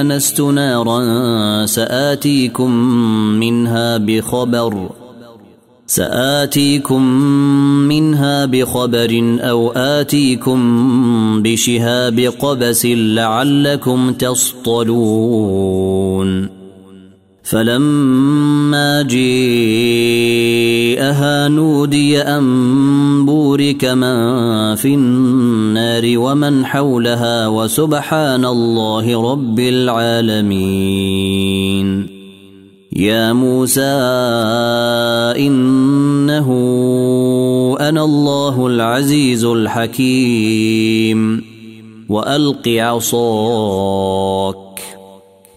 انست نارا سآتيكم منها بخبر سآتيكم منها بخبر أو آتيكم بشهاب قبس لعلكم تصطلون فلما جيءها نودي أن بورك من في النار ومن حولها وسبحان الله رب العالمين. يا موسى إنه أنا الله العزيز الحكيم. وألق عصاك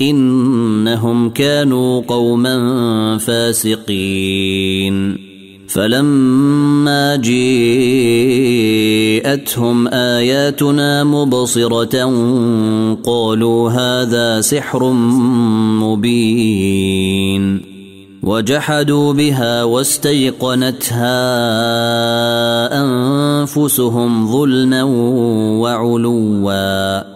إنهم كانوا قوما فاسقين. فلما جيءتهم آياتنا مبصرة قالوا هذا سحر مبين. وجحدوا بها واستيقنتها أنفسهم ظلما وعلوا.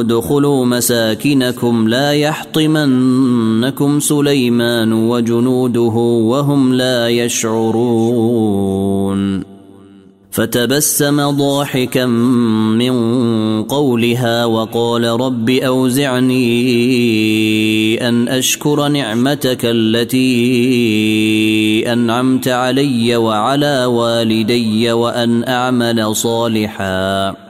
ادخلوا مساكنكم لا يحطمنكم سليمان وجنوده وهم لا يشعرون. فتبسم ضاحكا من قولها وقال رب أوزعني أن أشكر نعمتك التي أنعمت علي وعلى والدي وأن أعمل صالحا.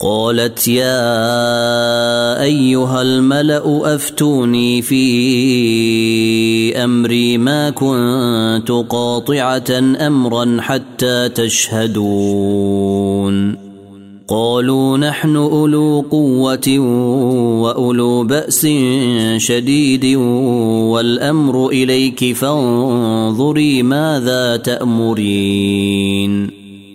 قالت يا أيها الملأ أفتوني في أمري ما كنت قاطعة أمرا حتى تشهدون. قالوا نحن أولو قوة وأولو بأس شديد والأمر إليك فانظري ماذا تأمرين.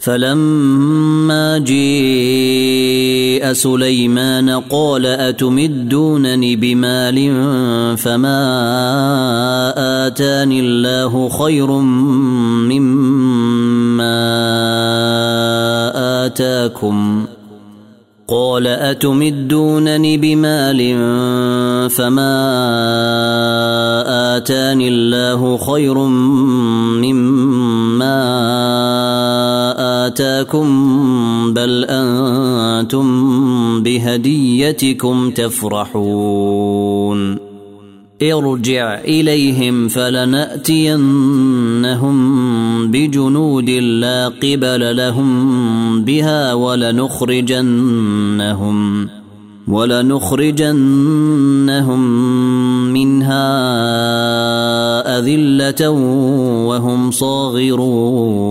فلما جيء سليمان قال أتمدونني بمال فما آتاني الله خير مما آتاكم؟ قال أتمدونني بمال فما آتاني الله خير مما اتاكم بل أنتم بهديتكم تفرحون ارجع إليهم فلنأتينهم بجنود لا قبل لهم بها ولنخرجنهم ولنخرجنهم منها أذلة وهم صاغرون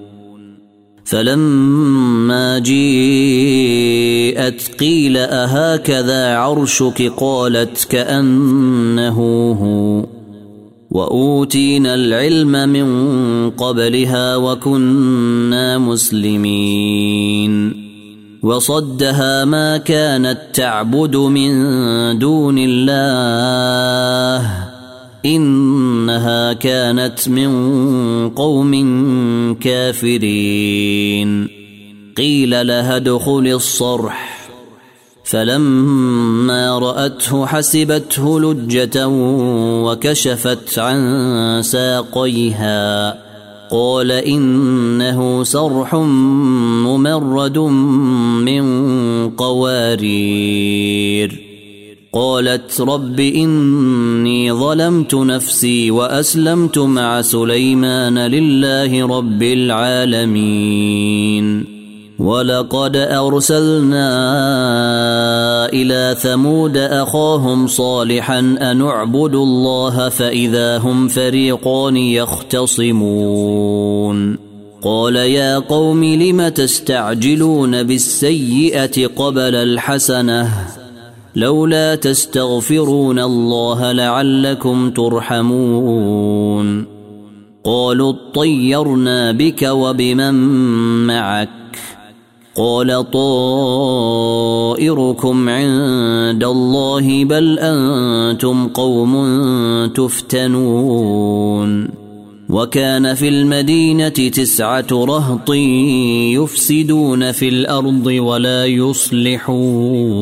فلما جيءت قيل أهكذا عرشك؟ قالت كأنه هو. وأوتينا العلم من قبلها وكنا مسلمين. وصدها ما كانت تعبد من دون الله. إنها كانت من قوم كافرين. قيل لها ادخل الصرح. فلما رأته حسبته لجة وكشفت عن ساقيها. قال إنه صرح ممرد من قوارير. قالت رب إني ظلمت نفسي وأسلمت مع سليمان لله رب العالمين. ولقد أرسلنا إلى ثمود أخاهم صالحا أن اعبدوا الله فإذا هم فريقان يختصمون. قال يا قوم لم تستعجلون بالسيئة قبل الحسنة؟ لولا تستغفرون الله لعلكم ترحمون. قالوا اطيرنا بك وبمن معك. قال طائركم عند الله بل أنتم قوم تفتنون. وكان في المدينة تسعة رهط يفسدون في الأرض ولا يصلحون.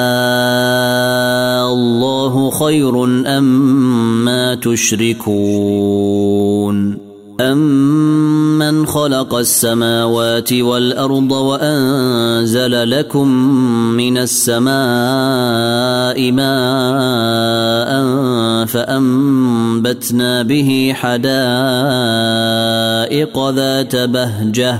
خير أم ما تشركون أمن خلق السماوات والأرض وأنزل لكم من السماء ماء فأنبتنا به حدائق ذات بهجة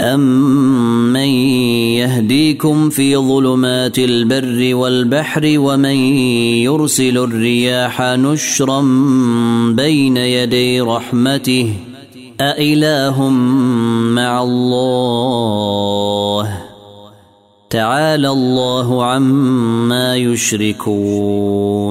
أمن يهديكم في ظلمات البر والبحر ومن يرسل الرياح نشرا بين يدي رحمته أإله مع الله تعالى الله عما يشركون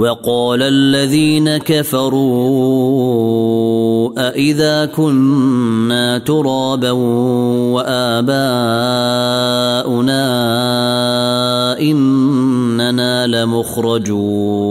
وقال الذين كفروا أإذا كنا ترابا وآباؤنا إننا لمخرجون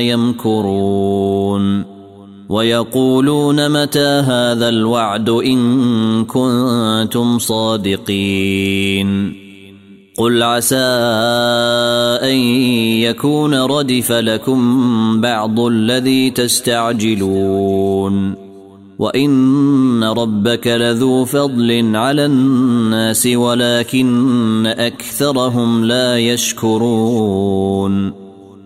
يمكرون ويقولون متى هذا الوعد إن كنتم صادقين قل عسى أن يكون ردف لكم بعض الذي تستعجلون وإن ربك لذو فضل على الناس ولكن أكثرهم لا يشكرون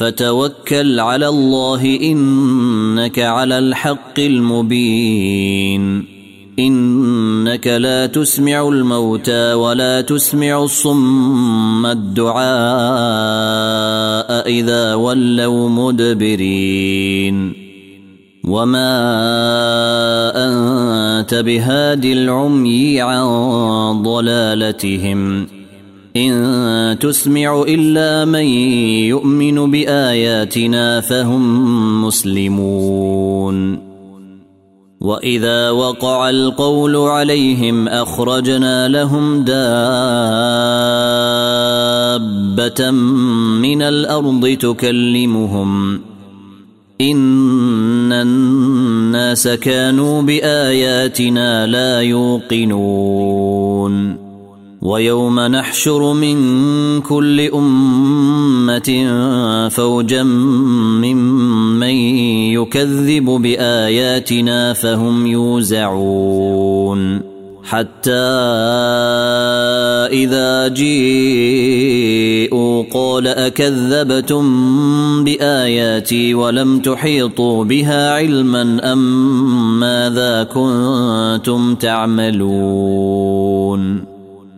فتوكل على الله إنك على الحق المبين. إنك لا تسمع الموتى ولا تسمع الصم الدعاء إذا ولوا مدبرين. وما أنت بهاد العمي عن ضلالتهم. إن تسمع إلا من يؤمن بآياتنا فهم مسلمون. وإذا وقع القول عليهم أخرجنا لهم دابة من الأرض تكلمهم. إن الناس كانوا بآياتنا لا يوقنون. ويوم نحشر من كل أمة فوجا ممن يكذب بآياتنا فهم يوزعون. حتى إذا جيءوا قال أكذبتم بآياتي ولم تحيطوا بها علما أم ماذا كنتم تعملون؟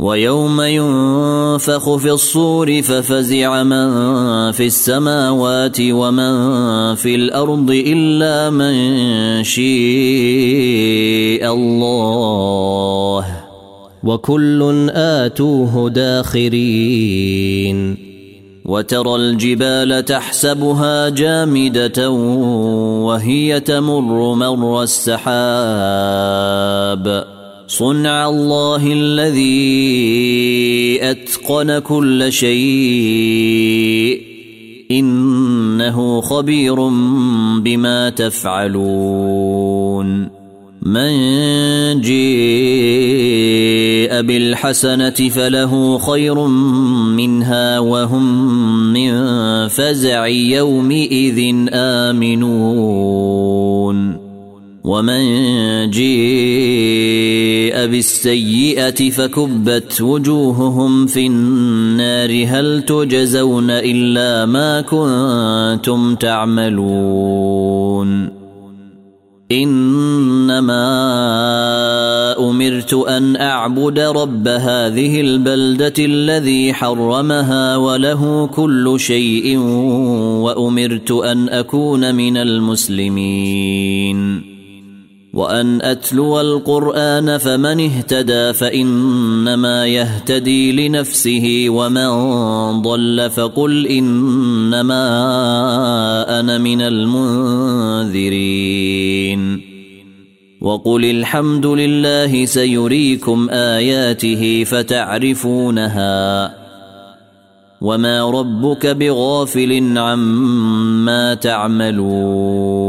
ويوم ينفخ في الصور ففزع من في السماوات ومن في الأرض إلا من شيء الله. وكل آتوه داخرين. وترى الجبال تحسبها جامدة وهي تمر مر السحاب. صنع الله الذي أتقن كل شيء. إنه خبير بما تفعلون. من جيء بالحسنة فله خير منها وهم من فزع يومئذ آمنون. ومن جيء بالسيئه فكبت وجوههم في النار هل تجزون الا ما كنتم تعملون انما امرت ان اعبد رب هذه البلده الذي حرمها وله كل شيء وامرت ان اكون من المسلمين وأن أتلو القرآن فمن اهتدى فإنما يهتدي لنفسه ومن ضل فقل إنما أنا من المنذرين. وقل الحمد لله سيريكم آياته فتعرفونها وما ربك بغافل عما تعملون.